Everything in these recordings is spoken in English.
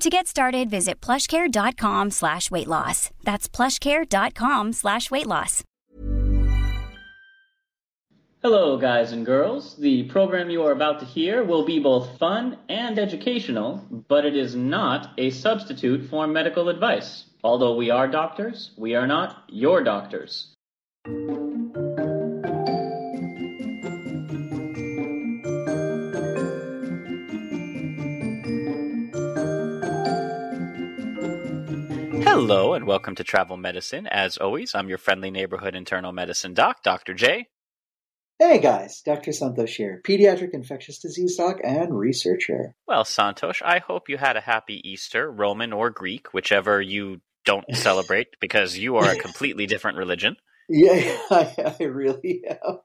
To get started, visit plushcare.com slash weight loss. That's plushcare.com slash weight loss. Hello, guys and girls. The program you are about to hear will be both fun and educational, but it is not a substitute for medical advice. Although we are doctors, we are not your doctors. Hello, and welcome to Travel Medicine. As always, I'm your friendly neighborhood internal medicine doc, Dr. J. Hey guys, Dr. Santosh here, pediatric infectious disease doc and researcher. Well, Santosh, I hope you had a happy Easter, Roman or Greek, whichever you don't celebrate, because you are a completely different religion. Yeah, I, I really am.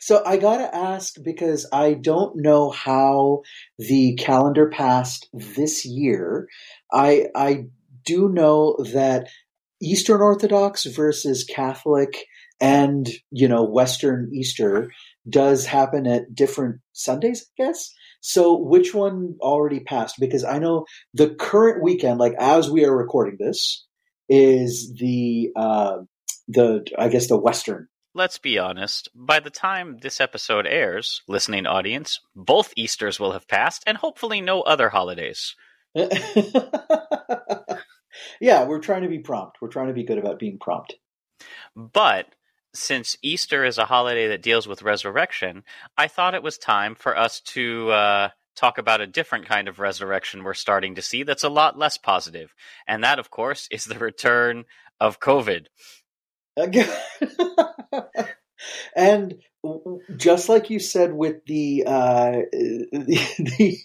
So I gotta ask because I don't know how the calendar passed this year. I I do know that Eastern Orthodox versus Catholic and you know Western Easter does happen at different Sundays, I guess. So which one already passed? Because I know the current weekend, like as we are recording this, is the uh, the I guess the Western. Let's be honest, by the time this episode airs, listening audience, both Easters will have passed, and hopefully no other holidays. yeah, we're trying to be prompt. We're trying to be good about being prompt. But since Easter is a holiday that deals with resurrection, I thought it was time for us to uh, talk about a different kind of resurrection we're starting to see that's a lot less positive. And that, of course, is the return of COVID. and just like you said with the, uh, the, the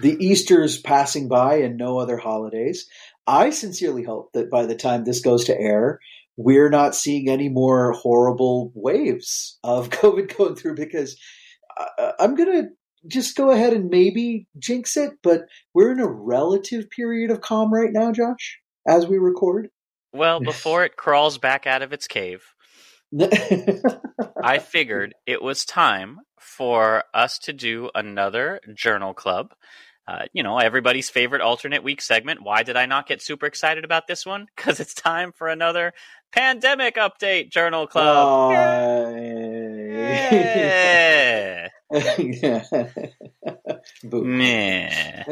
the Easter's passing by and no other holidays, I sincerely hope that by the time this goes to air, we're not seeing any more horrible waves of COVID going through because uh, I'm going to just go ahead and maybe jinx it, but we're in a relative period of calm right now, Josh, as we record. Well, before it crawls back out of its cave, I figured it was time for us to do another journal club. Uh, you know, everybody's favorite alternate week segment. Why did I not get super excited about this one? Because it's time for another pandemic update journal club. Yeah. Meh.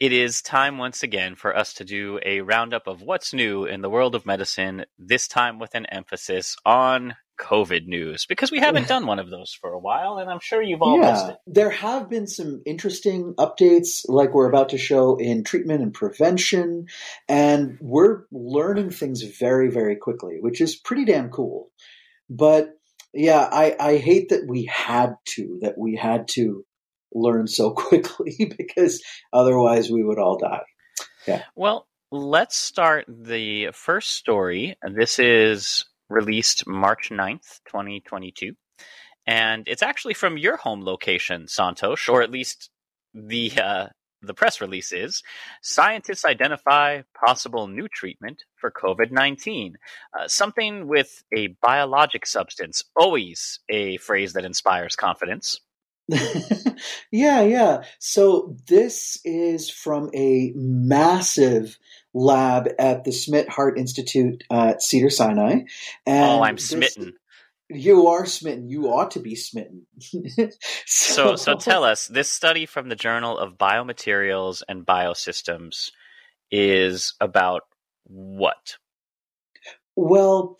It is time once again for us to do a roundup of what's new in the world of medicine, this time with an emphasis on COVID news, because we haven't done one of those for a while, and I'm sure you've all missed yeah, it. there have been some interesting updates, like we're about to show in treatment and prevention, and we're learning things very, very quickly, which is pretty damn cool. But yeah, I, I hate that we had to, that we had to learn so quickly because otherwise we would all die. Yeah. Well, let's start the first story. This is released March 9th, 2022. And it's actually from your home location, Santosh, or at least the uh, the press release is scientists identify possible new treatment for COVID 19. Uh, something with a biologic substance, always a phrase that inspires confidence. yeah, yeah. So this is from a massive lab at the Smidt Heart Institute at Cedars-Sinai. And oh, I'm smitten. You are smitten. You ought to be smitten. so, so, so tell us this study from the Journal of Biomaterials and Biosystems is about what? Well,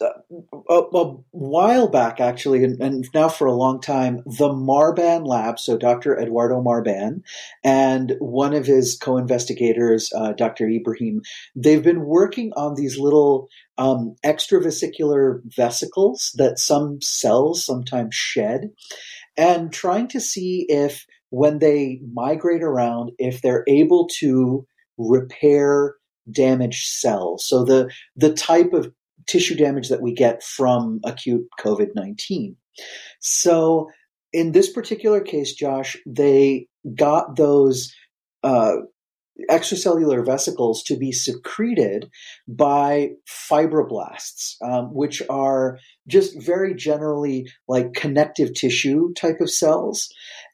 a, a, while back, actually, and, and, now for a long time, the Marban Lab, so Dr. Eduardo Marban, and one of his co investigators, uh, Dr. Ibrahim, they've been working on these little um, extravesicular vesicles that some cells sometimes shed, and trying to see if when they migrate around, if they're able to repair damaged cells. So the the type of tissue damage that we get from acute COVID 19. So, in this particular case, Josh, they got those uh, extracellular vesicles to be secreted by fibroblasts, um, which are just very generally like connective tissue type of cells.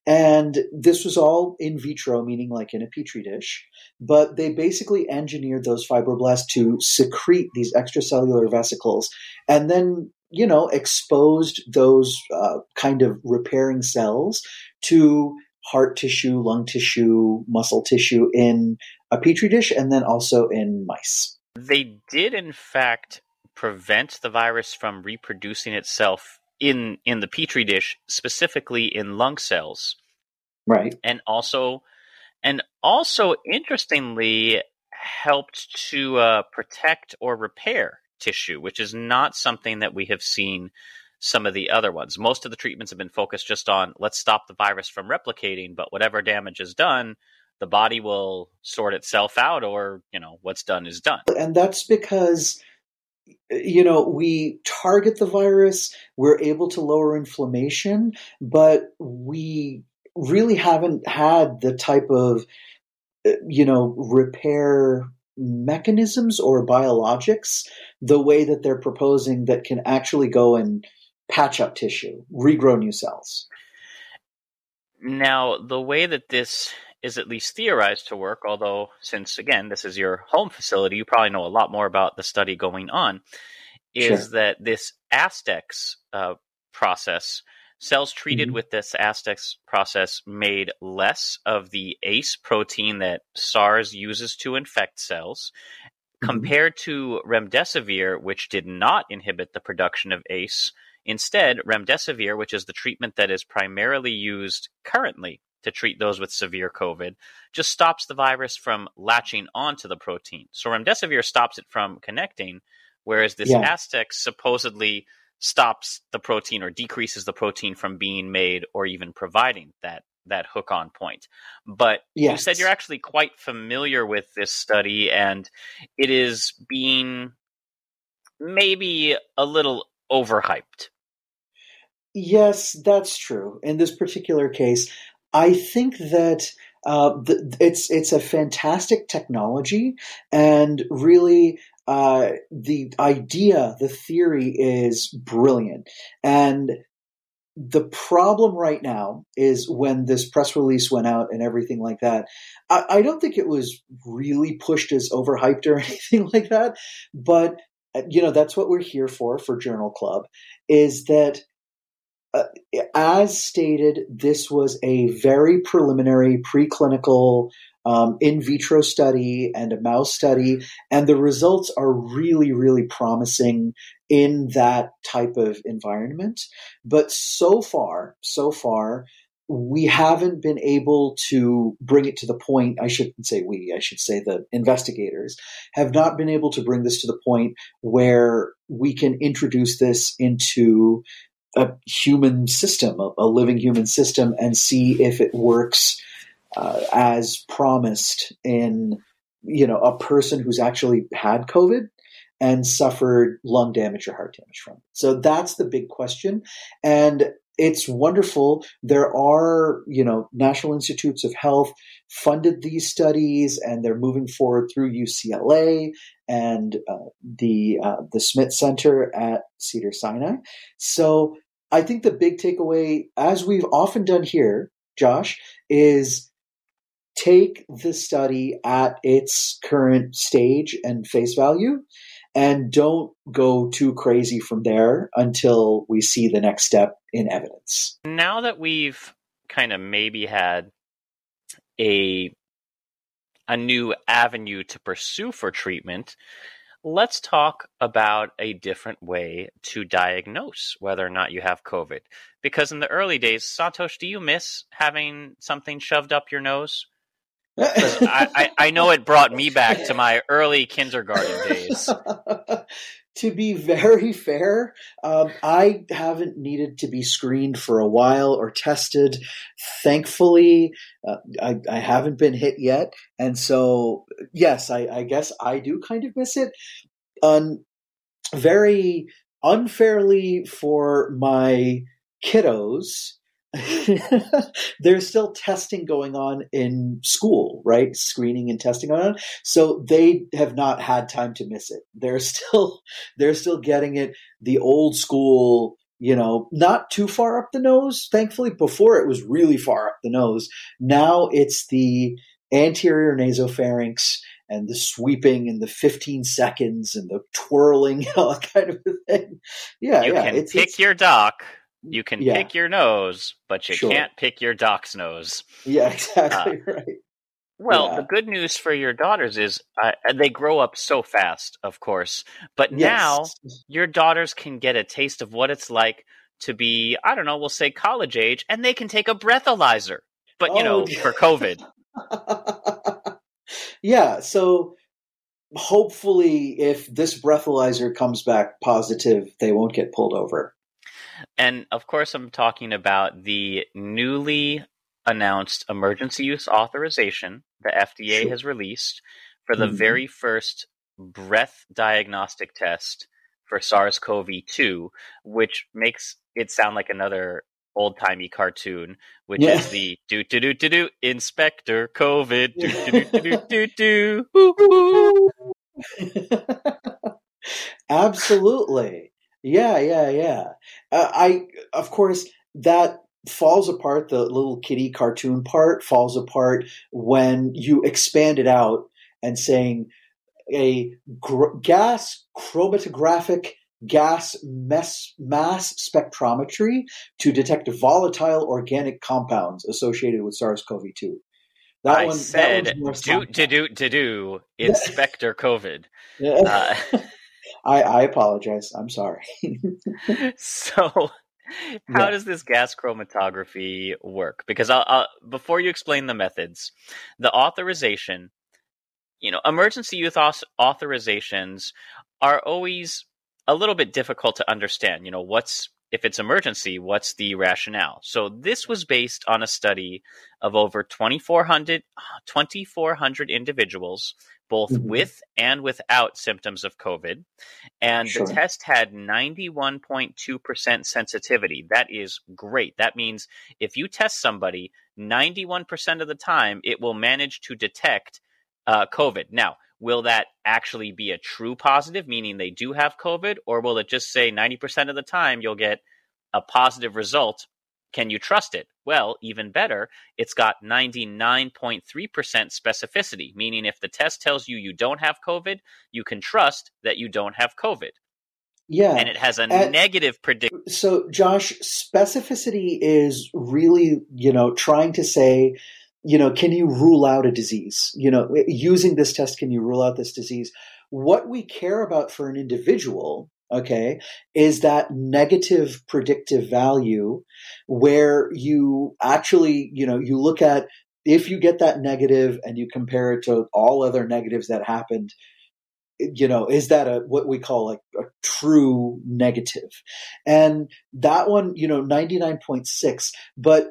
And this was all in vitro, meaning like in a petri dish. But they basically engineered those fibroblasts to secrete these extracellular vesicles and then, you know, exposed those uh, kind of repairing cells to heart tissue, lung tissue, muscle tissue in a petri dish and then also in mice. They did, in fact, prevent the virus from reproducing itself in in the petri dish, specifically in lung cells. Right. And also and also interestingly helped to uh, protect or repair tissue, which is not something that we have seen some of the other ones. Most of the treatments have been focused just on let's stop the virus from replicating, but whatever damage is done, the body will sort itself out or, you know, what's done is done. And that's because you know, we target the virus, we're able to lower inflammation, but we really haven't had the type of, uh, you know, repair mechanisms or biologics the way that they're proposing that can actually go and patch up tissue, regrow new cells. Now, the way that this is at least theorized to work, although since again this is your home facility, you probably know a lot more about the study going on, is sure. that this Astex uh, process, cells treated mm-hmm. with this Astex process made less of the ACE protein that SARS uses to infect cells, mm-hmm. compared to remdesivir, which did not inhibit the production of ACE. Instead, remdesivir, which is the treatment that is primarily used currently to treat those with severe COVID, just stops the virus from latching onto the protein. So remdesivir stops it from connecting, whereas this yeah. Astex supposedly stops the protein or decreases the protein from being made or even providing that that hook on point. But yes. you said you're actually quite familiar with this study and it is being maybe a little overhyped. Yes, that's true. In this particular case, I think that uh, the, it's it's a fantastic technology, and really uh, the idea, the theory is brilliant. And the problem right now is when this press release went out and everything like that. I, I don't think it was really pushed as overhyped or anything like that, but uh, you know that's what we're here for for Journal Club. Is that uh, as stated, this was a very preliminary preclinical um, in vitro study and a mouse study, and the results are really, really promising in that type of environment. But so far, so far, we haven't been able to bring it to the point. I shouldn't say we, I should say the investigators have not been able to bring this to the point where we can introduce this into a human system, a, a living human system, and see if it works uh, as promised in you know a person who's actually had COVID and suffered lung damage or heart damage from it. So that's the big question. And it's wonderful. There are, you know, National Institutes of Health funded these studies, and they're moving forward through UCLA and uh, the uh, the Smith Center at Cedars-Sinai. So I think the big takeaway, as we've often done here, Josh, is take the study at its current stage and face value and don't go too crazy from there until we see the next step in evidence. Now that we've kind of maybe had a a new avenue to pursue for treatment, let's talk about a different way to diagnose whether or not you have COVID. Because in the early days, Santosh, do you miss having something shoved up your nose? I, I, I, know it brought me back to my early kindergarten days. to be very fair, um, I haven't needed to be screened for a while or tested. Thankfully, uh, I, I, haven't been hit yet. And so, yes, I, I guess I do kind of miss it. Um, very unfairly for my kiddos, there's still testing going on in school, right? Screening and testing going on. So they have not had time to miss it. They're still they're still getting it the old school, you know, not too far up the nose. Thankfully, before it was really far up the nose. Now it's the anterior nasopharynx and the sweeping and the 15 seconds and the twirling, all that kind of thing. Yeah, you yeah. can it's, pick it's, your doc you can yeah. pick your nose, but you sure. can't pick your doc's nose. Yeah, exactly uh, right. Well, yeah. the good news for your daughters is uh, they grow up so fast, of course. But yes. now your daughters can get a taste of what it's like to be, I don't know, we'll say college age, and they can take a breathalyzer. But, you oh, know, for COVID. yeah. So hopefully, if this breathalyzer comes back positive, they won't get pulled over. And of course, I'm talking about the newly announced emergency use authorization the FDA sure. has released for the mm-hmm. very first breath diagnostic test for SARS CoV 2, which makes it sound like another old timey cartoon, which yeah. is the do do do do do Inspector COVID do do do do do do. Absolutely. Yeah, yeah, yeah. Uh, I, of course, that falls apart. The little kitty cartoon part falls apart when you expand it out and saying a gr- gas chromatographic gas mass spectrometry to detect volatile organic compounds associated with SARS-CoV-2. That I one, said, do, to do, to do, Inspector COVID. Uh, I, I apologize. I'm sorry. so, how yeah. does this gas chromatography work? Because I'll, I'll, before you explain the methods, the authorization, you know, emergency use authorizations are always a little bit difficult to understand. You know, what's if it's emergency, what's the rationale? So this was based on a study of over 2,400, 2,400 individuals both mm-hmm. with and without symptoms of COVID. And sure. the test had 91.2% sensitivity. That is great. That means if you test somebody, 91% of the time, it will manage to detect uh, COVID. Now, will that actually be a true positive, meaning they do have COVID, or will it just say 90% of the time you'll get a positive result can you trust it? Well, even better, it's got 99.3% specificity, meaning if the test tells you you don't have COVID, you can trust that you don't have COVID. Yeah. And it has a negative prediction. So, Josh, specificity is really, you know, trying to say, you know, can you rule out a disease? You know, eh, using this test, can you rule out this disease? What we care about for an individual okay, is that negative predictive value where you actually, you know, you look at if you get that negative and you compare it to all other negatives that happened, eh, you know, is that a what we call like a true negative? And that one, you know, 99.6, but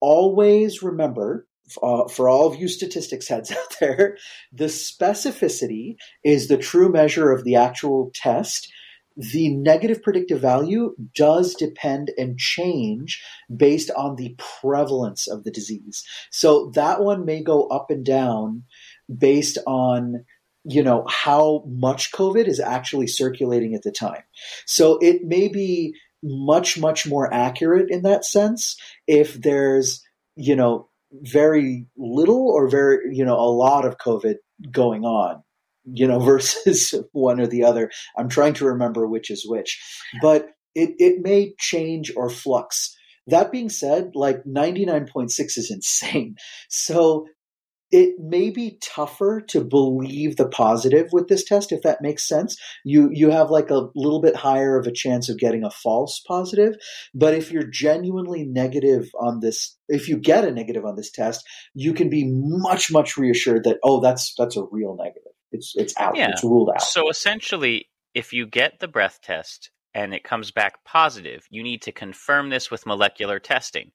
always remember uh, for all of you statistics heads out there, the specificity is the true measure of the actual test the negative predictive value does depend and change based on the prevalence of the disease. So that one may go up and down based on you know how much covid is actually circulating at the time so it may be much much more accurate in that sense if there's you know very little or very you know a lot of covid going on you know versus one or the other. I'm trying to remember which is which. But it, it may change or flux. That being said like 99.6 is insane. So it may be tougher to believe the positive with this test if that makes sense. You you have like a little bit higher of a chance of getting a false positive but if you're genuinely negative on this if you get a negative on this test you can be much much reassured that oh that's that's a real negative. It's it's out. Yeah. it's ruled out. So essentially if you get the breath test and it comes back positive you need to confirm this with molecular testing.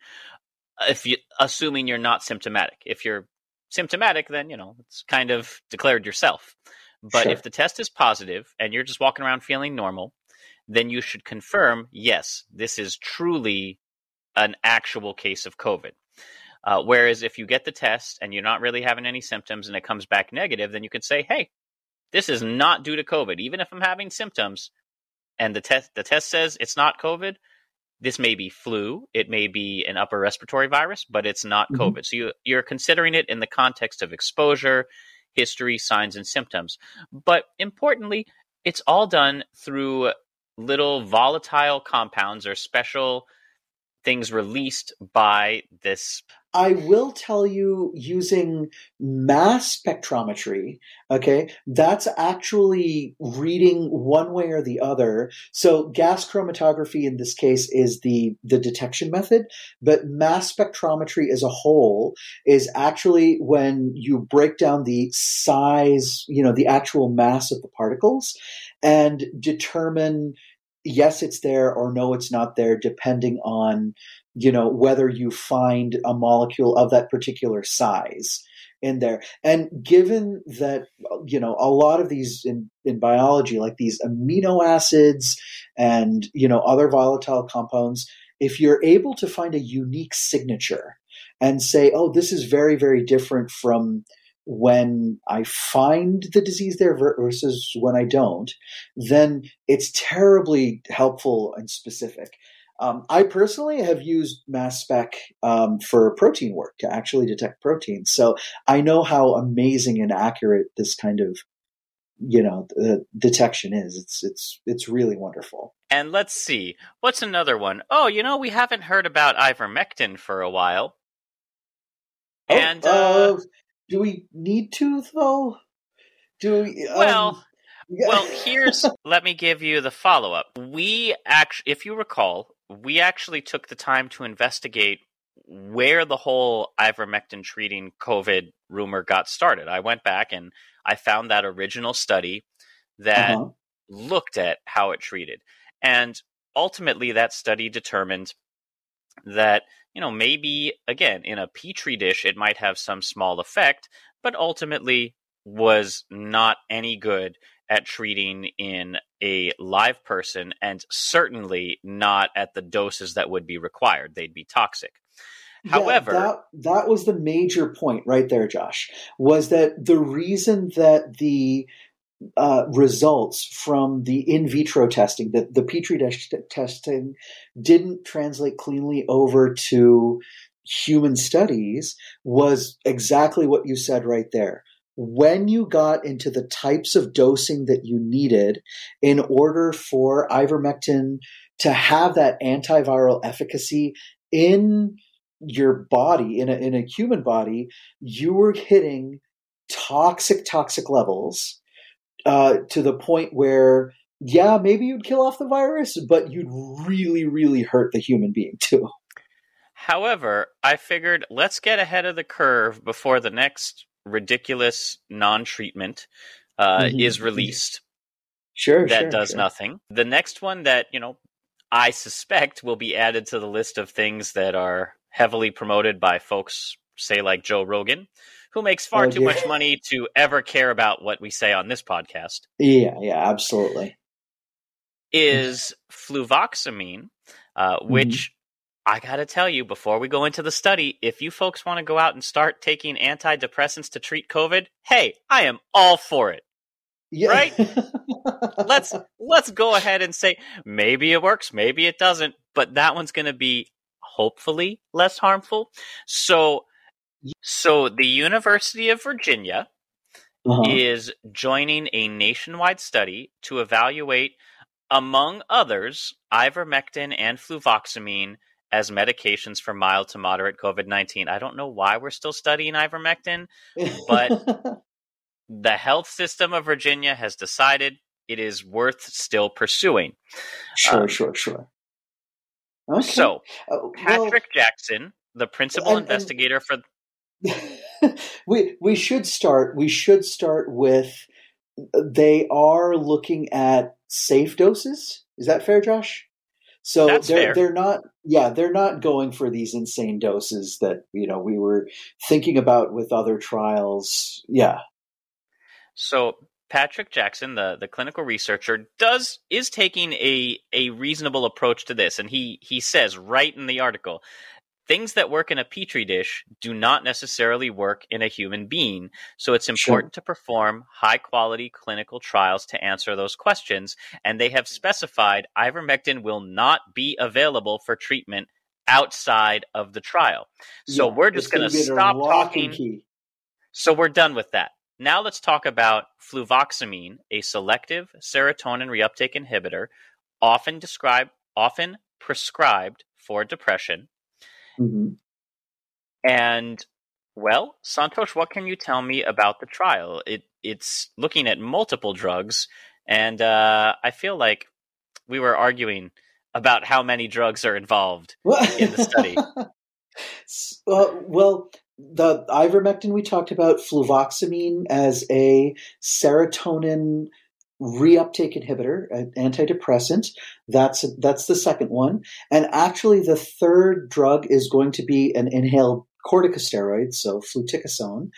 If you assuming you're not symptomatic if you're symptomatic, then you know it's kind of declared yourself. But sure. if the test is positive and you're just walking around feeling normal, then you should confirm, yes, this is truly an actual case of COVID. Uh, whereas if you get the test and you're not really having any symptoms and it comes back negative, then you could say, hey, this is not due to COVID. Even if I'm having symptoms and the test the test says it's not COVID, this may be flu, it may be an upper respiratory virus, but it's not mm-hmm. COVID. So you, you're considering it in the context of exposure, history, signs, and symptoms. But importantly, it's all done through little volatile compounds or special things released by this I will tell you using mass spectrometry, okay, that's actually reading one way or the other. So gas chromatography in this case is the, the detection method, but mass spectrometry as a whole is actually when you break down the size, you know, the actual mass of the particles and determine yes, it's there or no, it's not there, depending on you know whether you find a molecule of that particular size in there and given that you know a lot of these in, in biology like these amino acids and you know other volatile compounds if you're able to find a unique signature and say oh this is very very different from when I find the disease there versus when I don't, then it's terribly helpful and specific. Um, I personally have used mass spec um, for protein work to actually detect proteins, so I know how amazing and accurate this kind of you know the detection is. It's it's it's really wonderful. And let's see, what's another one? Oh, you know, we haven't heard about ivermectin for a while. Oh, and uh, uh, do we need to though? Do we? Um, well. well, here's let me give you the follow up. We actually, if you recall, we actually took the time to investigate where the whole ivermectin treating COVID rumor got started. I went back and I found that original study that uh-huh. looked at how it treated. And ultimately, that study determined that, you know, maybe, again, in a petri dish, it might have some small effect, but ultimately was not any good at treating in a live person and certainly not at the doses that would be required. They'd be toxic. Yeah, However, that, that was the major point right there, Josh, was that the reason that the uh, results from the in vitro testing, that the Petri dish t- testing didn't translate cleanly over to human studies was exactly what you said right there when you got into the types of dosing that you needed in order for ivermectin to have that antiviral efficacy in your body, in a, in a human body, you were hitting toxic, toxic levels uh, to the point where, yeah, maybe you'd kill off the virus, but you'd really, really hurt the human being too. However, I figured let's get ahead of the curve before the next ridiculous non-treatment uh, mm-hmm. is released. Sure, that sure, does sure. nothing. The next one that you know I suspect will be added to the list of things that are heavily promoted by folks, say like Joe Rogan, who makes far oh, too yeah. much money to ever care about what we say on this podcast. Yeah, yeah, absolutely. is fluvoxamine, uh, Mm-hmm. which I got to tell you before we go into the study, if you folks want to go out and start taking antidepressants to treat COVID, hey, I am all for it. Yeah. Right? Let's let's go ahead and say maybe it works, maybe it doesn't, but that one's going to be hopefully less harmful. So so the University of Virginia Uh-huh. is joining a nationwide study to evaluate, among others, ivermectin and fluvoxamine as medications for mild to moderate COVID 19. I don't know why we're still studying ivermectin. but- The health system of Virginia has decided it is worth still pursuing. sure, uh, sure, sure. Okay. So, Uh, well, Patrick Jackson, the principal and- and- investigator for we we should start. We should start with. They are looking at safe doses. Is that fair, Josh? So That's they're fair. they're not. Yeah, they're not going for these insane doses that you know we were thinking about with other trials. Yeah. So Patrick Jackson, the, the clinical researcher, does is taking a a reasonable approach to this, and he he says right in the article, things that work in a petri dish do not necessarily work in a human being. So it's important to perform high quality clinical trials to answer those questions, and they have specified ivermectin will not be available for treatment outside of the trial. So Yeah, we're just going to stop talking. key. So we're done with that. Now let's talk about fluvoxamine, a selective serotonin reuptake inhibitor, often described, often prescribed for depression. Mhm. And well, Santosh, what can you tell me about the trial? It it's looking at multiple drugs, and uh, I feel like we were arguing about how many drugs are involved. in the study. Uh, well, the ivermectin we talked about, fluvoxamine as a serotonin reuptake inhibitor, an antidepressant. That's that's the second one, and actually the third drug is going to be an inhaled corticosteroid, so fluticasone.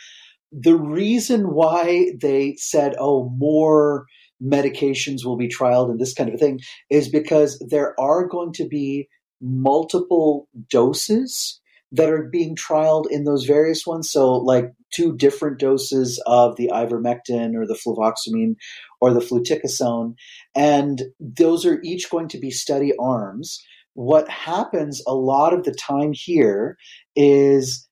The reason why they said, "Oh, more." medications will be trialed and this kind of thing is because there are going to be multiple doses that are being trialed in those various ones. So, like two different doses of the ivermectin or the fluvoxamine or the fluticasone, and those are each going to be study arms. What happens a lot of the time here is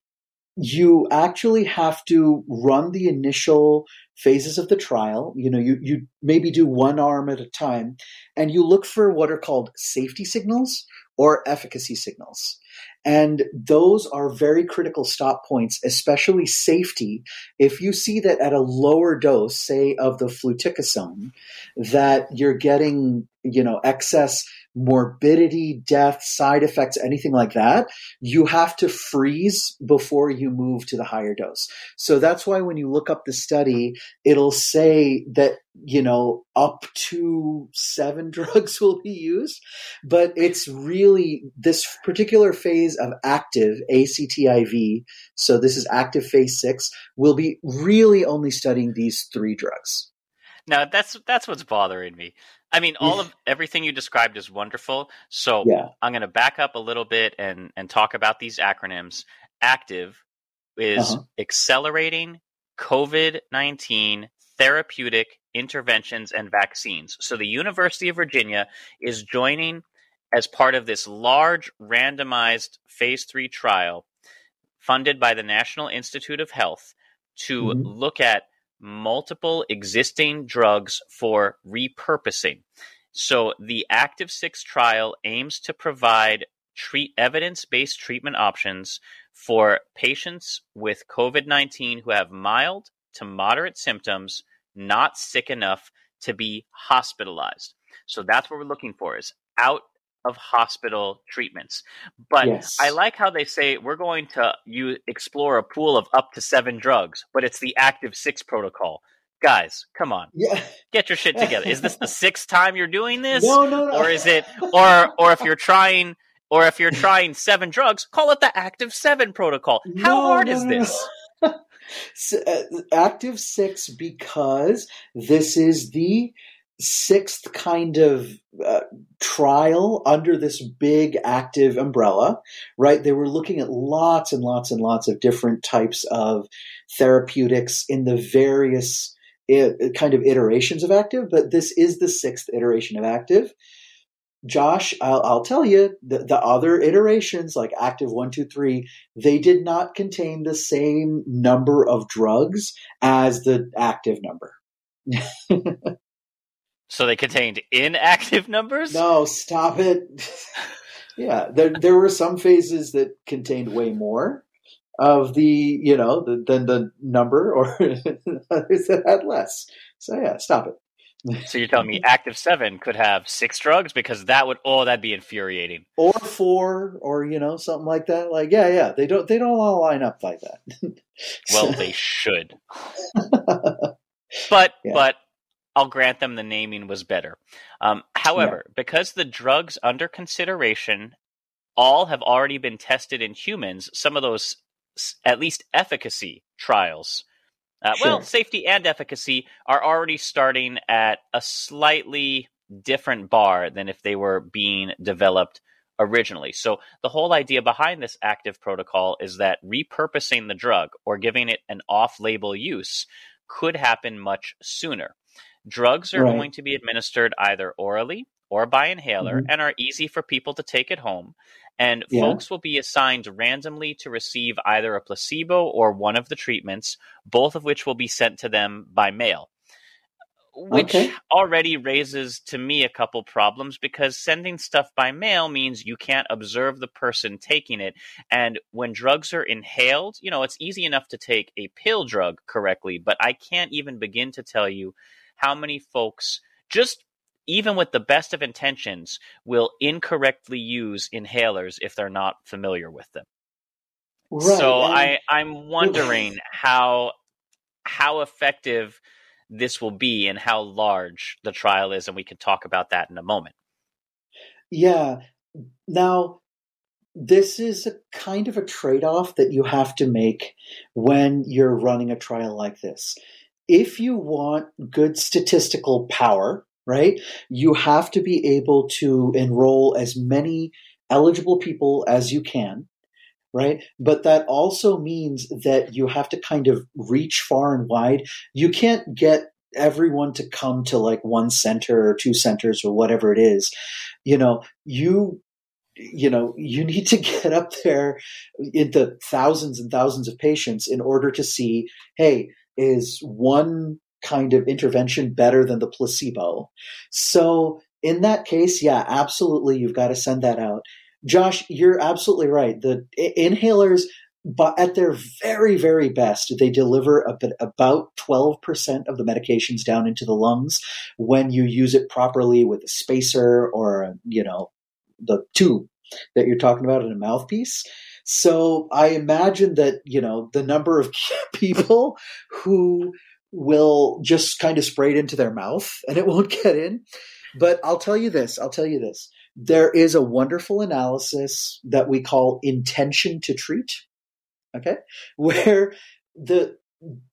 you actually have to run the initial phases of the trial. You know, you, you maybe do one arm at a time, and you look for what are called safety signals or efficacy signals. And those are very critical stop points, especially safety. If you see that at a lower dose, say of the fluticasone, that you're getting, you know, excess morbidity, death, side effects, anything like that, you have to freeze before you move to the higher dose. So that's why when you look up the study, it'll say that, you know, up to seven drugs will be used. But it's really this particular phase of active ACTIV. So this is active phase six, will be really only studying these three drugs. Now that's that's what's bothering me. I mean, all of everything you described is wonderful. So Yeah. I'm going to back up a little bit and and talk about these acronyms. Active is Uh-huh. accelerating COVID 19 therapeutic interventions and vaccines. So the University of Virginia is joining as part of this large randomized phase three trial funded by the National Institute of Health to Mhm. look at multiple existing drugs for repurposing. So the Active 6 trial aims to provide treat evidence-based treatment options for patients with COVID-19 who have mild to moderate symptoms, not sick enough to be hospitalized. So that's what we're looking for is out of hospital treatments. But Yes. I like how they say we're going to you explore a pool of up to 7 drugs, but it's the active 6 protocol. Guys, come on. Yeah. Get your shit together. Is this the sixth time you're doing this? No, no, no. Or is it or or if you're trying or if you're trying seven drugs, call it the active 7 protocol. How No, hard no, is no, this? Uh, active six because this is the sixth kind of uh, trial under this big active umbrella, right? They were looking at lots and lots and lots of different types of therapeutics in the various uh, kind of iterations of active, but this is the sixth iteration of active. Josh, I'll, I'll tell you, the, the, other iterations, like Active 1, 2, 3, they did not contain the same number of drugs as the active number. so they contained inactive numbers? No, stop it. yeah, there, there were some phases that contained way more of the, you know, the, than the number, or others that had less. So yeah, stop it. So you're telling me Active Seven could have six drugs because that would oh that'd be infuriating. Or four, or you know something like that. Like yeah, yeah, they don't they don't all line up like that. well, they should. but yeah. but I'll grant them the naming was better. Um, however, yeah. because the drugs under consideration all have already been tested in humans, some of those at least efficacy trials uh, sure. Well, safety and efficacy are already starting at a slightly different bar than if they were being developed originally. So, the whole idea behind this active protocol is that repurposing the drug or giving it an off label use could happen much sooner. Drugs are right. going to be administered either orally or by inhaler mm-hmm. and are easy for people to take at home. And yeah. folks will be assigned randomly to receive either a placebo or one of the treatments, both of which will be sent to them by mail. Which okay. already raises to me a couple problems because sending stuff by mail means you can't observe the person taking it. And when drugs are inhaled, you know, it's easy enough to take a pill drug correctly, but I can't even begin to tell you how many folks just even with the best of intentions, will incorrectly use inhalers if they're not familiar with them. Right. So I, I'm wondering how how effective this will be and how large the trial is, and we can talk about that in a moment. Yeah. Now, this is a kind of a trade off that you have to make when you're running a trial like this. If you want good statistical power, right? You have to be able to enroll as many eligible people as you can, right? But that also means that you have to kind of reach far and wide. You can't get everyone to come to like one center or two centers or whatever it is. You know, you you know you need to get up there into thousands and thousands of patients in order to see hey is one kind of intervention better than the placebo. So in that case, yeah, absolutely, you've got to send that out. Josh, you're absolutely right. The inhalers, but at their very, very best, they deliver about 12% of the medications down into the lungs when you use it properly with a spacer or, you know, the tube that you're talking about in a mouthpiece. So I imagine that, you know, the number of people who will just kind of spray it into their mouth and it won't get in. But I'll tell you this I'll tell you this. There is a wonderful analysis that we call intention to treat, okay, where the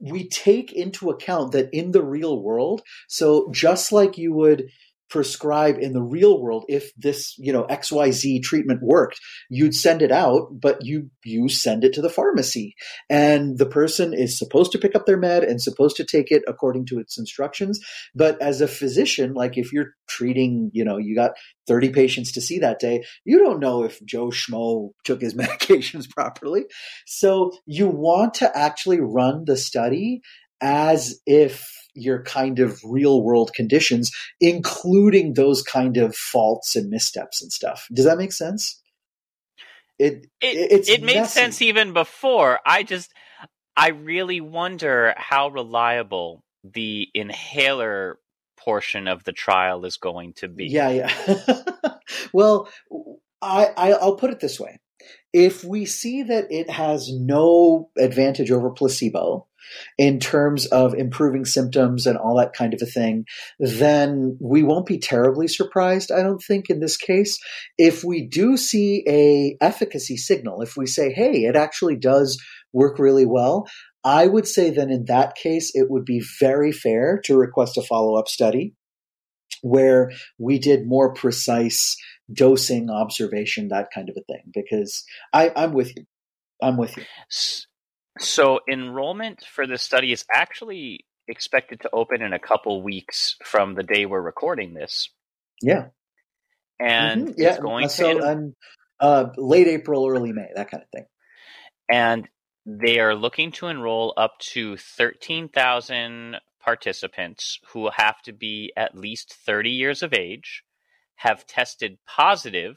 we take into account that in the real world, so just like you would prescribe in the real world if this you know xyz treatment worked you'd send it out but you you send it to the pharmacy. And the person is supposed to pick up their med and supposed to take it according to its instructions. But as a physician like if you're treating you know you got 30 patients to see that day you don't know if joe schmo took his medications properly. So you want to actually run the study as if your kind of real world conditions, including those kind of faults and missteps and stuff. Does that make sense? It it, it made sense even before. I just I really wonder how reliable the inhaler portion of the trial is going to be. Yeah, yeah. well, I, I I'll put it this way: if we see that it has no advantage over placebo, in terms of improving symptoms and all that kind of a thing, then we won't be terribly surprised, I don't think, in this case. If we do see a efficacy signal, if we say, hey, it actually does work really well, I would say then in that case, it would be very fair to request a follow up study where we did more precise dosing observation that kind of a thing because I, i'm with you i'm with you so enrollment for this study is actually expected to open in a couple weeks from the day we're recording this yeah and mm-hmm. yeah it's going so, to and, uh, late april early may that kind of thing and they are looking to enroll up to 13,000 participants who have to be at least 30 years of age, have tested positive.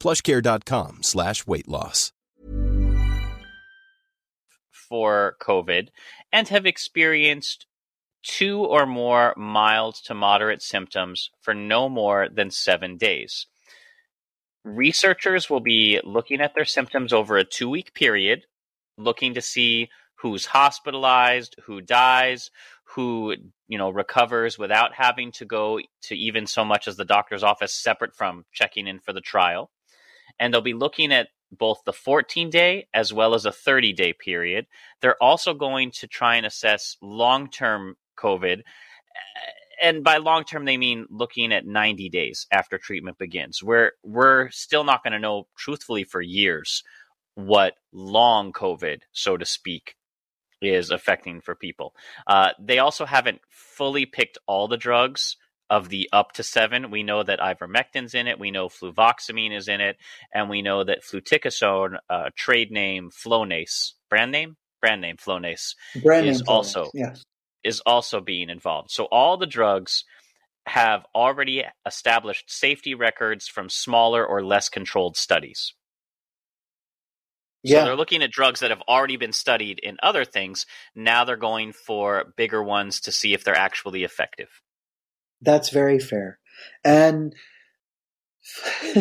Plushcare.com slash weight loss. For COVID and have experienced two or more mild to moderate symptoms for no more than seven days. Researchers will be looking at their symptoms over a two week period, looking to see who's hospitalized, who dies, who you know recovers without having to go to even so much as the doctor's office separate from checking in for the trial. And they'll be looking at both the 14 day as well as a 30 day period. They're also going to try and assess long term COVID and by long term they mean looking at 90 days after treatment begins we're we're still not going to know truthfully for years what long covid so to speak is affecting for people uh, they also haven't fully picked all the drugs of the up to seven we know that ivermectin's in it we know fluvoxamine is in it and we know that fluticasone uh, trade name flonase brand name brand name flonase brand is name also yes is also being involved. So all the drugs have already established safety records from smaller or less controlled studies. So yeah. they're looking at drugs that have already been studied in other things. Now they're going for bigger ones to see if they're actually effective. That's very fair. And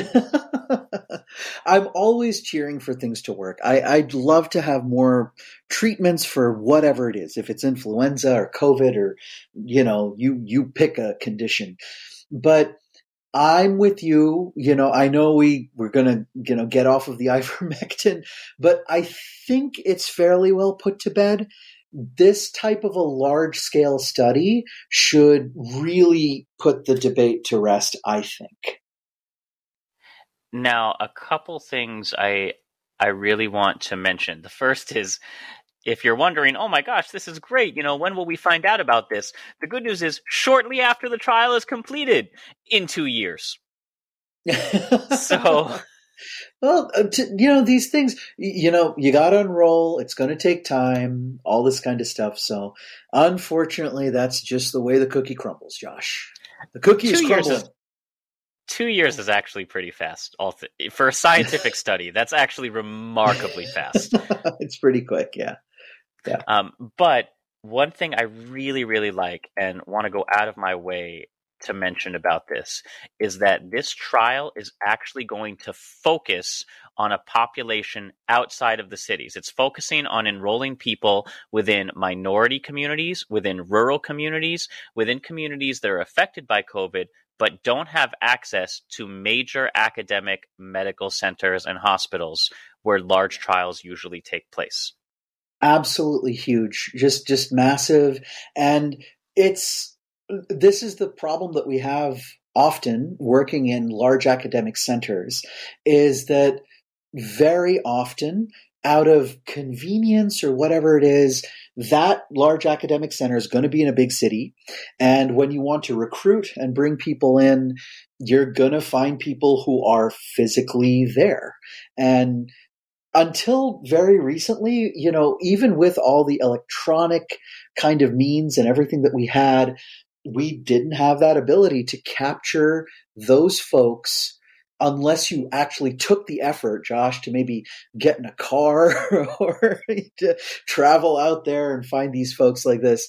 I'm always cheering for things to work. I, would love to have more treatments for whatever it is, if it's influenza or COVID or you know, you you pick a condition. But I'm with you. You know, I know we we're gonna you know get off of the ivermectin, but I think it's fairly well put to bed. This type of a large scale study should really put the debate to rest. I think. Now, a couple things I I really want to mention. The first is if you're wondering, oh my gosh, this is great, you know, when will we find out about this? The good news is shortly after the trial is completed in 2 years. so well, uh, to, you know, these things, you know, you got to enroll. It's going to take time, all this kind of stuff. So, unfortunately, that's just the way the cookie crumbles, Josh. The cookie is crumbling. Is, two years is actually pretty fast for a scientific study that's actually remarkably fast it's pretty quick yeah yeah um, but one thing i really really like and want to go out of my way to mention about this is that this trial is actually going to focus on a population outside of the cities. It's focusing on enrolling people within minority communities, within rural communities, within communities that are affected by COVID, but don't have access to major academic medical centers and hospitals where large trials usually take place. Absolutely huge, just just massive, and it's this is the problem that we have often working in large academic centers is that very often out of convenience or whatever it is, that large academic center is going to be in a big city. And when you want to recruit and bring people in, you're going to find people who are physically there. And until very recently, you know, even with all the electronic kind of means and everything that we had, we didn't have that ability to capture those folks unless you actually took the effort, Josh, to maybe get in a car or to travel out there and find these folks like this.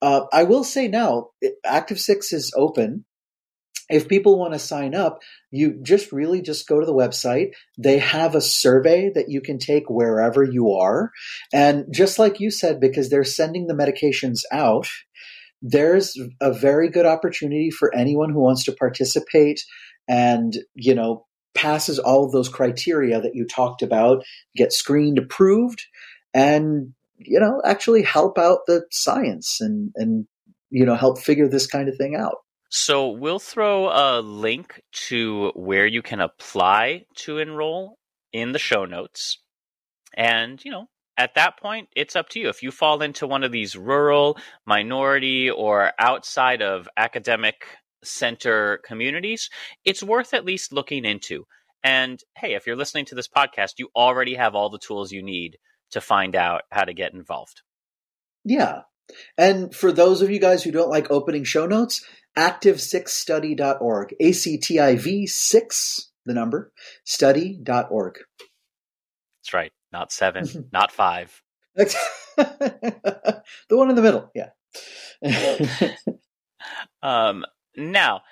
Uh, I will say now, ACTIV-6 is open. If people want to sign up, you just really just go to the website. They have a survey that you can take wherever you are. And just like you said, because they're sending the medications out, there's a very good opportunity for anyone who wants to participate and you know passes all of those criteria that you talked about get screened approved and you know actually help out the science and and you know help figure this kind of thing out. So we'll throw a link to where you can apply to enroll in the show notes and you know at that point it's up to you if you fall into one of these rural minority or outside of academic center communities, it's worth at least looking into. And hey, if you're listening to this podcast, you already have all the tools you need to find out how to get involved. Yeah. And for those of you guys who don't like opening show notes, active6study.org, A C T I V 6, the number, study.org. That's right. Not seven, not five. the one in the middle. Yeah. um, now,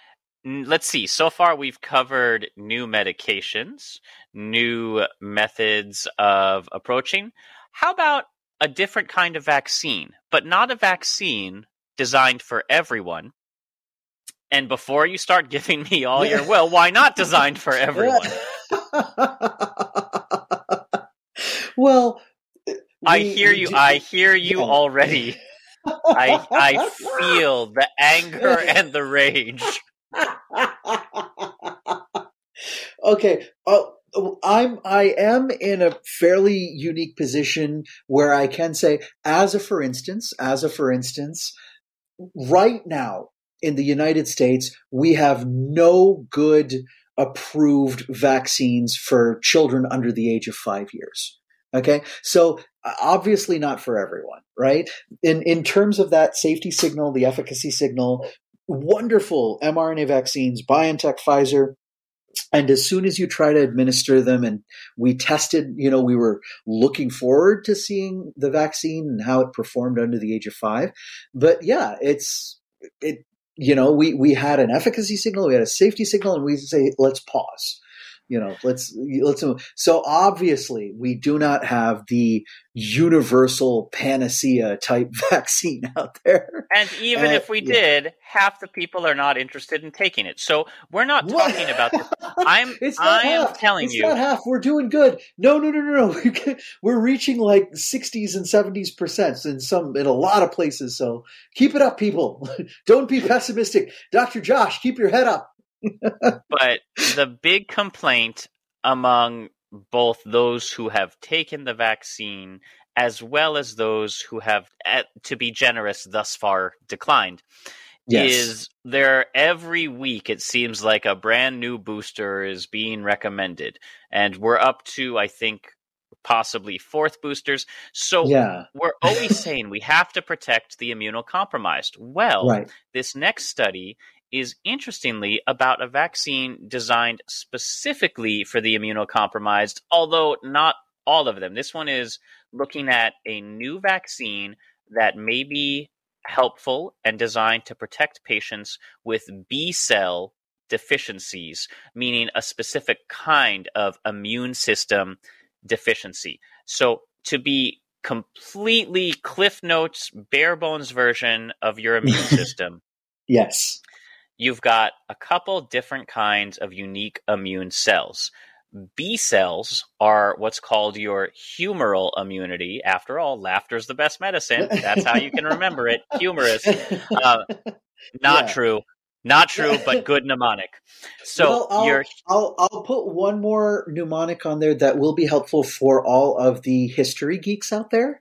let's see. So far, we've covered new medications, new methods of approaching. How about a different kind of vaccine, but not a vaccine designed for everyone? And before you start giving me all your will, why not designed for everyone? Well, I hear you. I hear you already. I I feel the anger and the rage. okay. Uh, I'm I am in a fairly unique position where I can say, as a for instance, as a for instance, right now in the United States, we have no good approved vaccines for children under the age of five years. Okay. So obviously not for everyone, right? In, in terms of that safety signal, the efficacy signal, wonderful mRNA vaccines, BioNTech, Pfizer, and as soon as you try to administer them and we tested you know we were looking forward to seeing the vaccine and how it performed under the age of five but yeah it's it you know we we had an efficacy signal we had a safety signal and we say let's pause you know let's let's so obviously we do not have the universal panacea type vaccine out there. And even and, if we yeah. did half the people are not interested in taking it. So we're not what? talking about this. I'm it's not i half. am telling it's you not half. We're doing good. No no no no no. We're reaching like 60s and 70s percent in some in a lot of places. So keep it up people. Don't be pessimistic. Dr josh keep your head up but the big complaint among both those who have taken the vaccine as well as those who have, eh, to be generous, thus far declined. Yes. Is there every week it seems like a brand new booster is being recommended, and we're up to I think possibly fourth boosters. So yeah. we're always saying we have to protect the immunocompromised. Well, right. this next study is interestingly about a vaccine designed specifically for the immunocompromised, although not all of them. This one is looking at a new vaccine that may be helpful and designed to protect patients with B cell deficiencies, meaning a specific kind of immune system deficiency. So, to be completely Cliff Notes, bare bones version of your immune system. yes you've got a couple different kinds of unique immune cells. B cells are what's called your humoral immunity. After all, laughter's the best medicine. That's how you can remember it. Humorous. Uh, not yeah. true. Not true, but good mnemonic. So well, I'll, you're I'll I'll put one more mnemonic on there that will be helpful for all of the history geeks out there,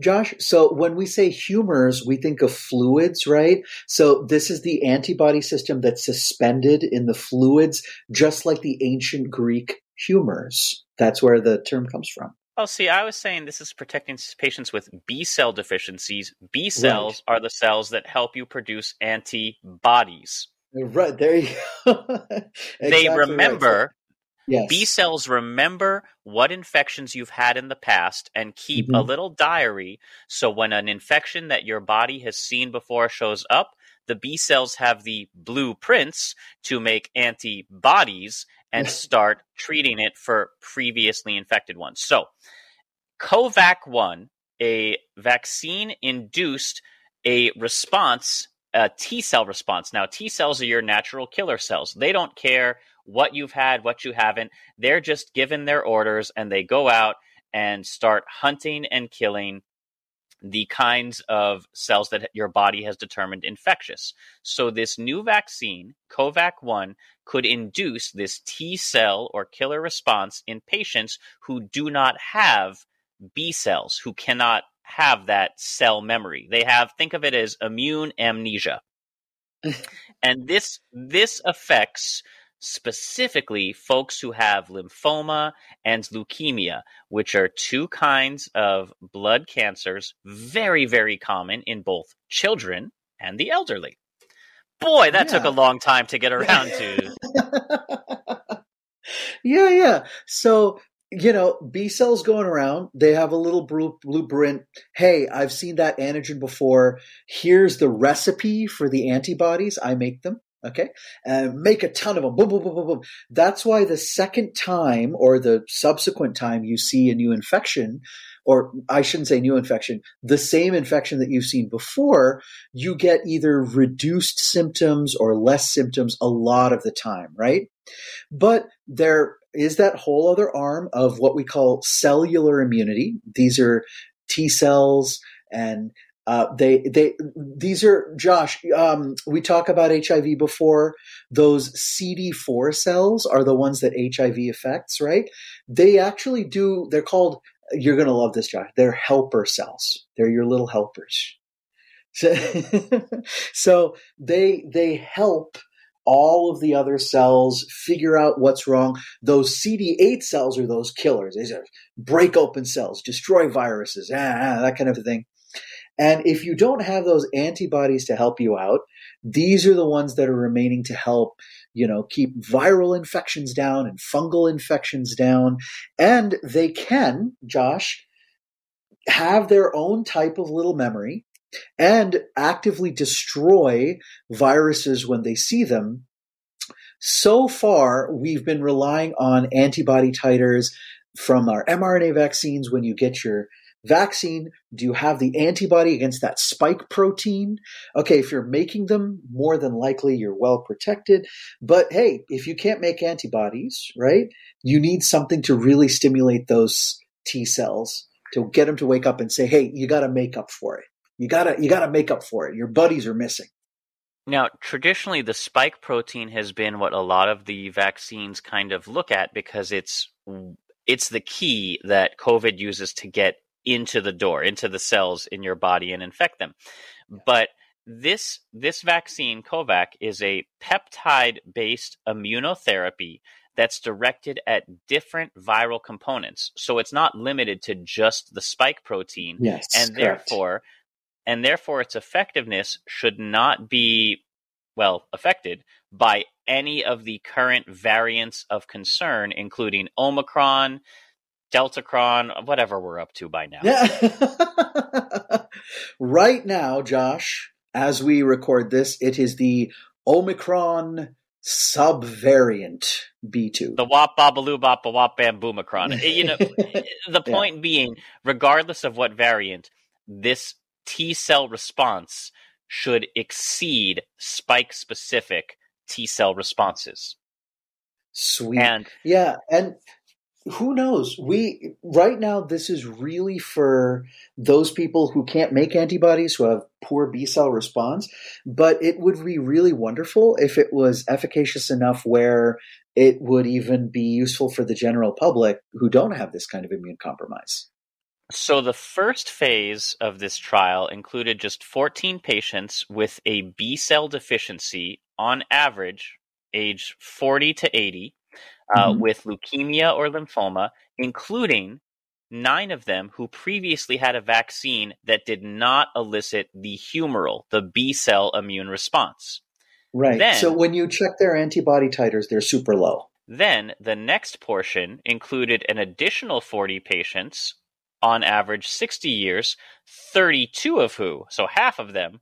Josh. So when we say humors, we think of fluids, right? So this is the antibody system that's suspended in the fluids, just like the ancient Greek humors. That's where the term comes from. Oh, see, I was saying this is protecting patients with B cell deficiencies. B cells right. are the cells that help you produce antibodies. Right there you go. exactly they remember. Right. Yes. B cells remember what infections you've had in the past and keep mm-hmm. a little diary. So when an infection that your body has seen before shows up, the B cells have the blueprints to make antibodies and start treating it for previously infected ones. So, COVAC 1, a vaccine induced a response, a T cell response. Now, T cells are your natural killer cells. They don't care what you've had, what you haven't. They're just given their orders and they go out and start hunting and killing the kinds of cells that your body has determined infectious. So, this new vaccine, COVAC 1, could induce this T cell or killer response in patients who do not have B cells, who cannot have that cell memory. They have, think of it as immune amnesia. and this this affects specifically folks who have lymphoma and leukemia, which are two kinds of blood cancers, very, very common in both children and the elderly. Boy, that yeah. took a long time to get around to. yeah, yeah. So you know, B cells going around, they have a little blueprint. Hey, I've seen that antigen before. Here's the recipe for the antibodies. I make them. Okay. And make a ton of them. Boom, boom, boom, boom, boom. That's why the second time or the subsequent time you see a new infection, or I shouldn't say new infection, the same infection that you've seen before, you get either reduced symptoms or less symptoms a lot of the time, right? But there is that whole other arm of what we call cellular immunity. These are T cells and uh, they they these are Josh. Um, we talk about HIV before. Those CD4 cells are the ones that HIV affects, right? They actually do. They're called. You're to love this, Josh. They're helper cells. They're your little helpers. So, so they they help all of the other cells figure out what's wrong. Those CD8 cells are those killers. They break open cells, destroy viruses, ah, ah, that kind of thing. And if you don't have those antibodies to help you out, these are the ones that are remaining to help, you know, keep viral infections down and fungal infections down. And they can, Josh, have their own type of little memory and actively destroy viruses when they see them. So far, we've been relying on antibody titers from our mRNA vaccines when you get your vaccine? Do you have the antibody against that spike protein? Okay, if you're making them, more than likely you're well protected. But hey, if you can't make antibodies, right, you need something to really stimulate those T cells to get them to wake up and say, hey, you got to make up for it. You gotta you gotta make up for it. Your buddies are missing. Now, traditionally, the spike protein has been what a lot of the vaccines kind of look at because it's it's the key that COVID uses to get into the door, into the cells in your body and infect them. But this this vaccine, Covac, is a peptide based immunotherapy that's directed at different viral components. So it's not limited to just the spike protein. Yes, and correct. therefore and therefore its effectiveness should not be well affected by any of the current variants of concern, including Omicron, Deltacron, whatever we're up to by now. Yeah. right now, Josh, as we record this, it is the Omicron subvariant B2. The wop babaloo bop wop bam boomicron. you know, the point yeah. being, regardless of what variant, this T cell response should exceed spike specific T cell responses. Sweet. And yeah, and who knows? We right now this is really for those people who can't make antibodies who have poor B cell response, but it would be really wonderful if it was efficacious enough where it would even be useful for the general public who don't have this kind of immune compromise. So the first phase of this trial included just 14 patients with a B cell deficiency on average age 40 to 80 uh, mm-hmm. with leukemia or lymphoma, including nine of them who previously had a vaccine that did not elicit the humoral, the B cell immune response. Right. Then, so when you check their antibody titers, they're super low. Then the next portion included an additional 40 patients, on average 60 years, 32 of who, so half of them,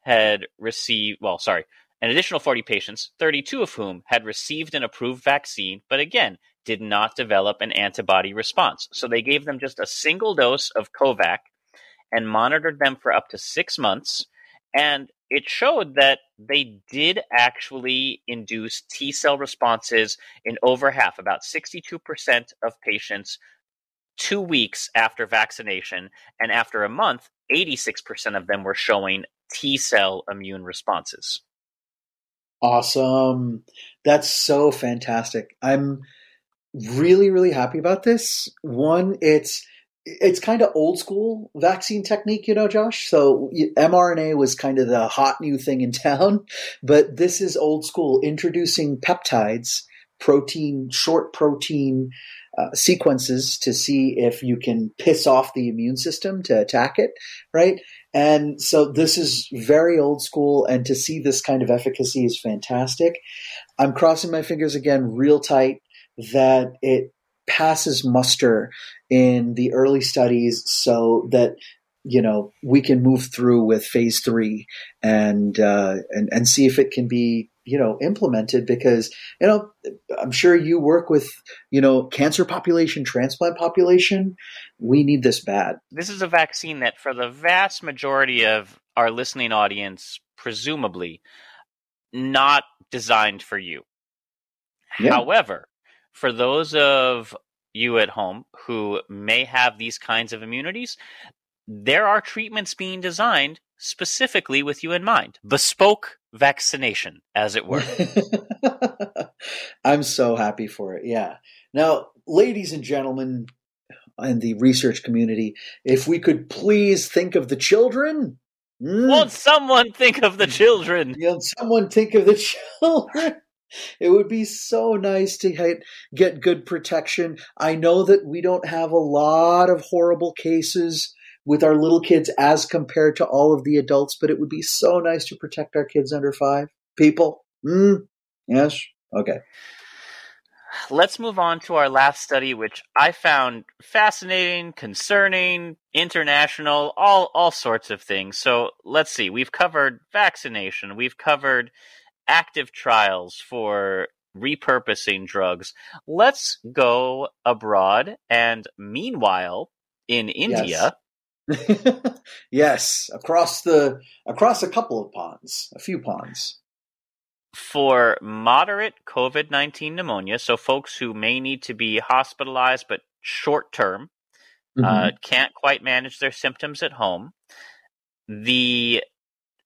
had received, well, sorry, an additional 40 patients, 32 of whom had received an approved vaccine, but again, did not develop an antibody response. So they gave them just a single dose of COVAC and monitored them for up to six months. And it showed that they did actually induce T cell responses in over half, about 62% of patients, two weeks after vaccination. And after a month, 86% of them were showing T cell immune responses. Awesome. That's so fantastic. I'm really, really happy about this. One, it's it's kind of old school vaccine technique, you know, Josh. So mRNA was kind of the hot new thing in town, but this is old school, introducing peptides, protein, short protein uh, sequences to see if you can piss off the immune system to attack it, right? And so this is very old school, and to see this kind of efficacy is fantastic. I'm crossing my fingers again, real tight, that it passes muster in the early studies so that you know we can move through with phase three and uh, and and see if it can be you know implemented because you know i'm sure you work with you know cancer population transplant population we need this bad this is a vaccine that for the vast majority of our listening audience presumably not designed for you yeah. however for those of you at home who may have these kinds of immunities there are treatments being designed specifically with you in mind. Bespoke vaccination, as it were. I'm so happy for it. Yeah. Now, ladies and gentlemen in the research community, if we could please think of the children. Mm, Won't someone think of the children? Won't someone think of the children? It would be so nice to get, get good protection. I know that we don't have a lot of horrible cases with our little kids as compared to all of the adults, but it would be so nice to protect our kids under five. People? Mm, yes? Okay. Let's move on to our last study, which I found fascinating, concerning, international, all all sorts of things. So let's see. We've covered vaccination. We've covered active trials for repurposing drugs. Let's go abroad and meanwhile in India, yes. yes, across the across a couple of ponds, a few ponds. For moderate COVID nineteen pneumonia, so folks who may need to be hospitalized but short term, uh, mm-hmm. uh, can't quite manage their symptoms at home, the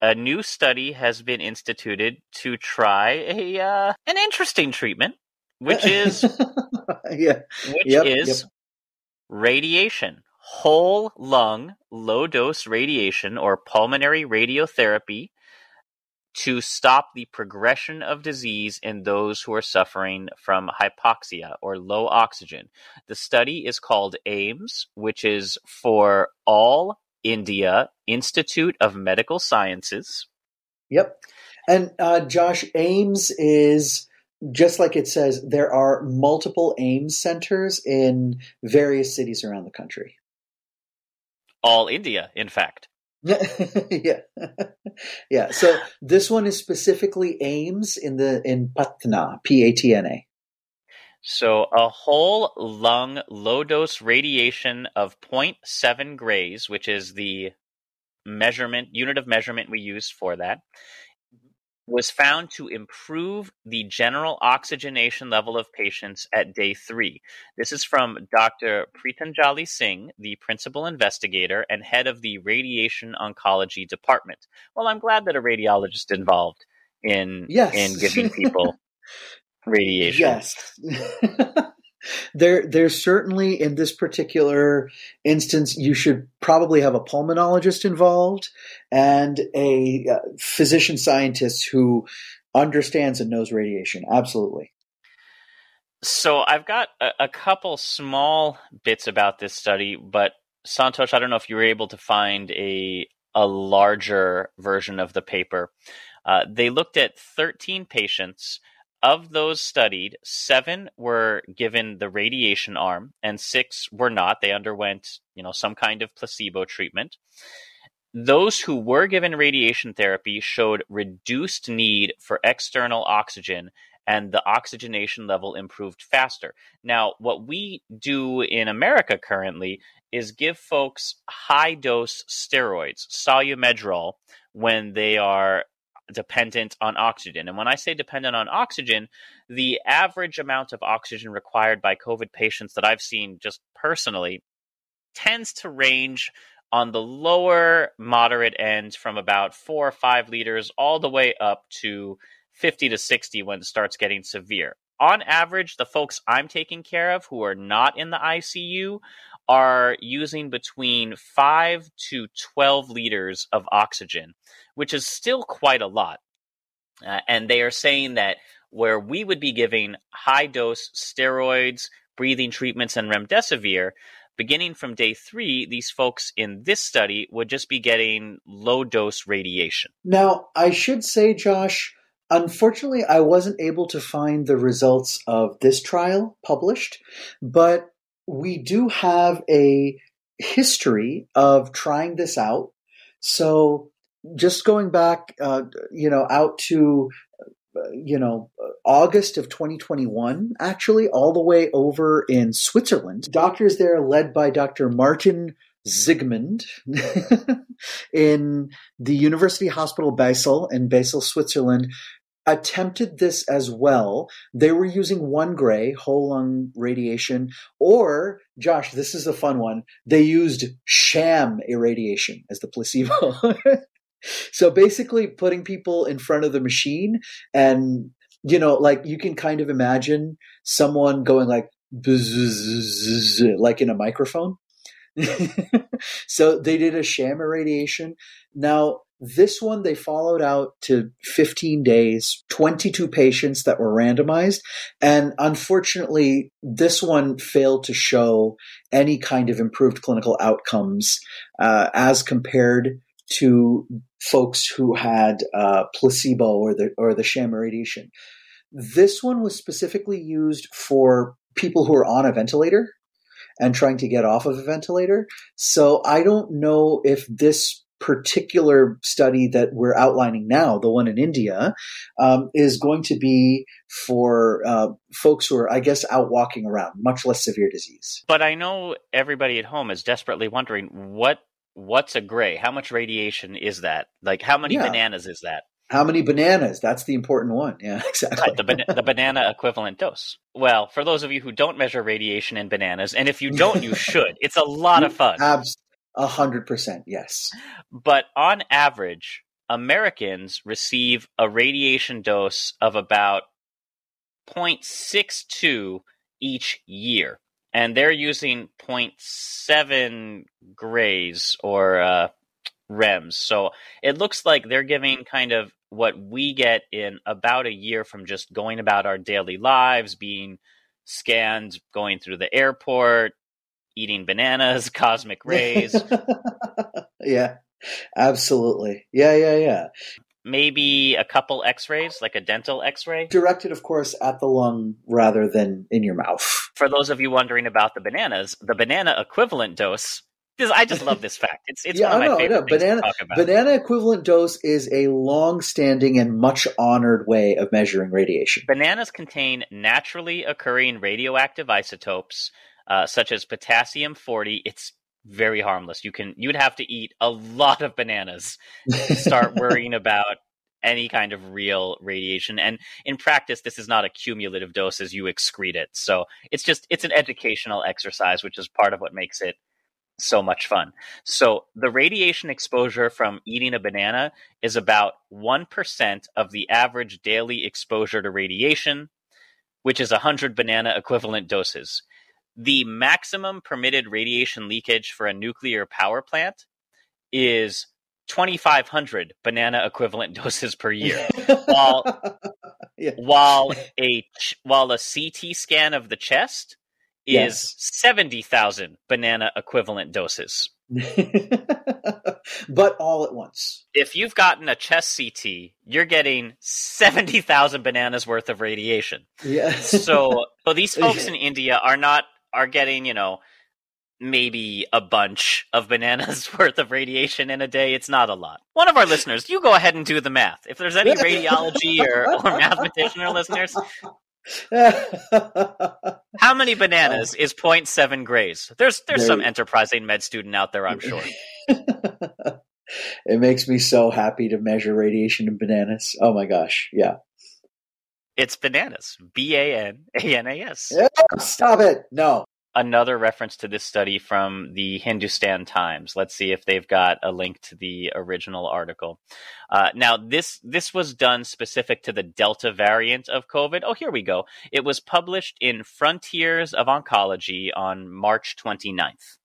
a new study has been instituted to try a uh, an interesting treatment, which is yeah, which yep, is yep. radiation whole lung low dose radiation or pulmonary radiotherapy to stop the progression of disease in those who are suffering from hypoxia or low oxygen. The study is called AIIMS, which is for All India Institute of Medical Sciences. Yep. And uh, Josh, AIIMS is just like it says, there are multiple AIIMS centers in various cities around the country all India, in fact. yeah, yeah. So this one is specifically AIIMS in the in Patna, P A T N A. So a whole lung low dose radiation of 0.7 grays, which is the measurement unit of measurement we use for that, was found to improve the general oxygenation level of patients at day three. This is from Dr. Pritanjali Singh, the principal investigator and head of the radiation oncology department. Well, I'm glad that a radiologist involved in yes. in giving people radiation. Yes. there there's certainly in this particular instance you should probably have a pulmonologist involved and a uh, physician scientist who understands and knows radiation. Absolutely. So i've got a, a couple small bits about this study but santosh i don't know if you were able to find a a larger version of the paper. Uh, they looked at 13 patients of those studied, seven were given the radiation arm and six were not. They underwent, you know, some kind of placebo treatment. Those who were given radiation therapy showed reduced need for external oxygen and the oxygenation level improved faster. Now, what we do in America currently is give folks high dose steroids, Solu-Medrol, when they are dependent on oxygen. And when I say dependent on oxygen, the average amount of oxygen required by COVID patients that I've seen just personally tends to range on the lower moderate end from about four or five liters all the way up to 50 to 60 when it starts getting severe. On average, the folks I'm taking care of who are not in the ICU are using between 5 to 12 liters of oxygen, which is still quite a lot. Uh, and they are saying that where we would be giving high dose steroids, breathing treatments, and remdesivir, beginning from day three, these folks in this study would just be getting low dose radiation. Now, I should say, Josh, unfortunately, I wasn't able to find the results of this trial published, but we do have a history of trying this out. So just going back, uh, you know, out to, uh, you know, August of 2021, actually, all the way over in Switzerland, doctors there led by Dr. Martin Zsigmond in the University Hospital Basel in Basel, Switzerland, attempted this as well. They were using one gray whole lung radiation, or Josh, this is a fun one. They used sham irradiation as the placebo. so basically, putting people in front of the machine, and you know, like you can kind of imagine someone going like like in a microphone. so they did a sham irradiation. Now this one, they followed out to 15 days, 22 patients that were randomized. And unfortunately, this one failed to show any kind of improved clinical outcomes uh, as compared to folks who had uh, placebo or the, or the sham radiation. This one was specifically used for people who are on a ventilator and trying to get off of a ventilator. So I don't know if this particular study that we're outlining now, the one in India, um, is going to be for uh, folks who are, I guess, out walking around, much less severe disease. But I know everybody at home is desperately wondering what what's a gray? How much radiation is that? Like, how many yeah. bananas is that? How many bananas? That's the important one. Yeah, exactly. the, the banana equivalent dose. Well, for those of you who don't measure radiation in bananas, and if you don't, you should. It's a lot of fun. Abs- a hundred percent, yes. But on average, Americans receive a radiation dose of about 0.62 each year. And they're using 0.7 grays or uh, REMS. So it looks like they're giving kind of what we get in about a year from just going about our daily lives, being scanned, going through the airport, eating bananas, cosmic rays. yeah, absolutely. Yeah, yeah, yeah. Maybe a couple x rays, like a dental x ray. Directed, of course, at the lung rather than in your mouth. For those of you wondering about the bananas, the banana equivalent dose I just love this fact. It's it's yeah, one of my favorite things banana, to talk about. Banana equivalent dose is a long-standing and much honored way of measuring radiation. Bananas contain naturally occurring radioactive isotopes uh, such as potassium 40, it's very harmless. You can you'd have to eat a lot of bananas to start worrying about any kind of real radiation. And in practice, this is not a cumulative dose as you excrete it. So it's just it's an educational exercise, which is part of what makes it so much fun. So the radiation exposure from eating a banana is about 1% of the average daily exposure to radiation, which is 100 banana equivalent doses. The maximum permitted radiation leakage for a nuclear power plant is 2,500 banana equivalent doses per year, while Yeah. while a while a CT scan of the chest is Yes. 70,000 banana equivalent doses. but all at once. If you've gotten a chest CT, you're getting 70,000 bananas worth of radiation. Yeah. So, so these folks in India are not are getting, you know, maybe a bunch of bananas worth of radiation in a day. It's not a lot. One of our listeners, you go ahead and do the math. If there's any radiology or, or mathematician or listeners, how many bananas is 0.7 grays? There's there's some enterprising med student out there, I'm sure. it makes me so happy to measure radiation in bananas. Oh my gosh. Yeah. It's bananas. B A N A N A S. Stop it. No. Another reference to this study from the Hindustan Times. Let's see if they've got a link to the original article. Uh, now, this this was done specific to the Delta variant of COVID. Oh, here we go. It was published in Frontiers of Oncology on March 29th.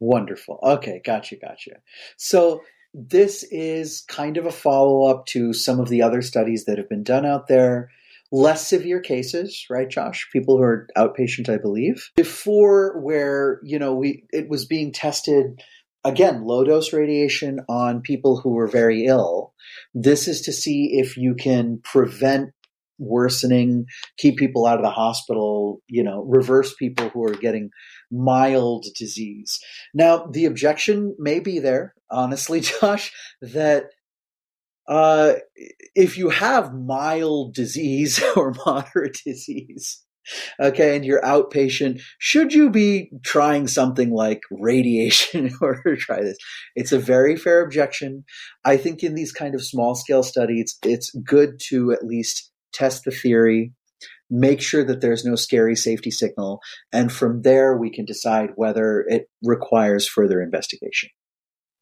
Wonderful. Okay, gotcha, gotcha. So this is kind of a follow up to some of the other studies that have been done out there. Less severe cases, right, Josh? People who are outpatient, I believe. Before, where you know we it was being tested again, low dose radiation on people who were very ill. This is to see if you can prevent worsening, keep people out of the hospital, you know, reverse people who are getting mild disease. Now, the objection may be there, honestly, Josh, that uh, if you have mild disease or moderate disease, okay, and you're outpatient, should you be trying something like radiation in order to try this? It's a very fair objection. I think in these kind of small scale studies, it's good to at least test the theory, make sure that there's no scary safety signal, and from there we can decide whether it requires further investigation.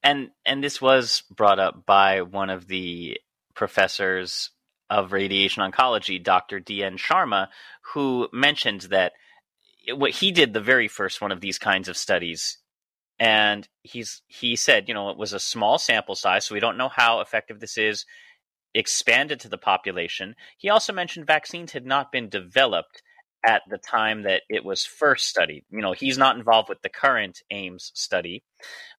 And and this was brought up by one of the professors of radiation oncology, Dr. D.N. Sharma, who mentioned that what he did the very first one of these kinds of studies and he's he said you know it was a small sample size so we don't know how effective this is expanded to the population he also mentioned vaccines had not been developed at the time that it was first studied. You know he's not involved with the current AIIMS study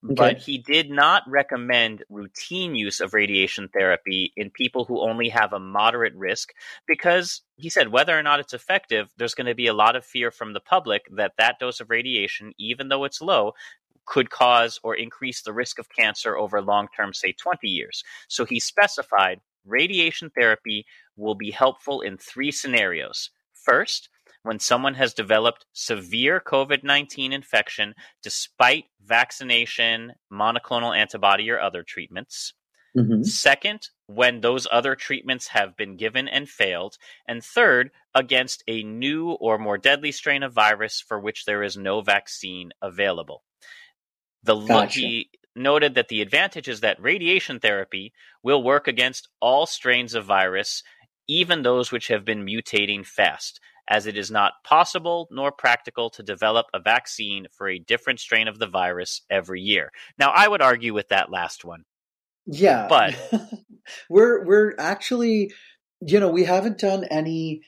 but he did not recommend routine use of radiation therapy in people who only have a moderate risk because he said whether or not it's effective there's going to be a lot of fear from the public that that dose of radiation even though it's low could cause or increase the risk of cancer over long term say 20 years. So he specified radiation therapy will be helpful in three scenarios. First when someone has developed severe COVID 19 infection despite vaccination, monoclonal antibody, or other treatments. Mhm. Second, when those other treatments have been given and failed. And third, against a new or more deadly strain of virus for which there is no vaccine available. The Gotcha. he noted that the advantage is that radiation therapy will work against all strains of virus, even those which have been mutating fast, as it is not possible nor practical to develop a vaccine for a different strain of the virus every year. Now, I would argue with that last one. Yeah, But- we're we're actually, you know, we haven't done any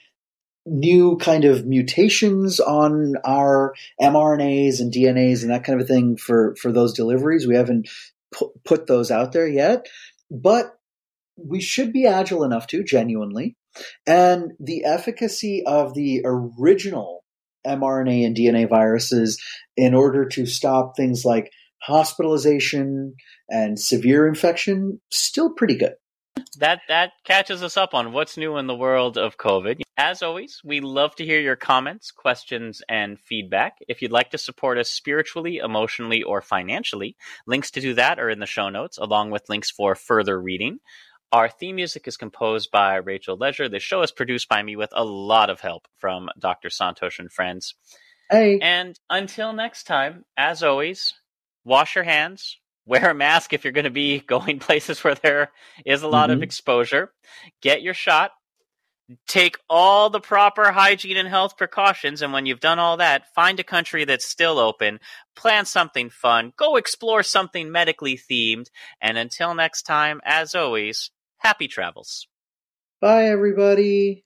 new kind of mutations on our mRNAs and DNAs and that kind of a thing for for those deliveries. We haven't pu- put those out there yet, but we should be agile enough to genuinely, and the efficacy of the original mRNA and DNA viruses in order to stop things like hospitalization and severe infection still pretty good. that that catches us up on what's new in the world of COVID. As always, we love to hear your comments, questions, and feedback. If you'd like to support us spiritually, emotionally, or financially, links to do that are in the show notes, along with links for further reading. Our theme music is composed by Rachel Ledger. The show is produced by me with a lot of help from Dr. Santosh and friends. Hey. And until next time, as always, wash your hands, wear a mask if you're going to be going places where there is a lot Mhm. of exposure, get your shot, take all the proper hygiene and health precautions, and when you've done all that, find a country that's still open, plan something fun, go explore something medically themed, and until next time, as always, happy travels. Bye, everybody.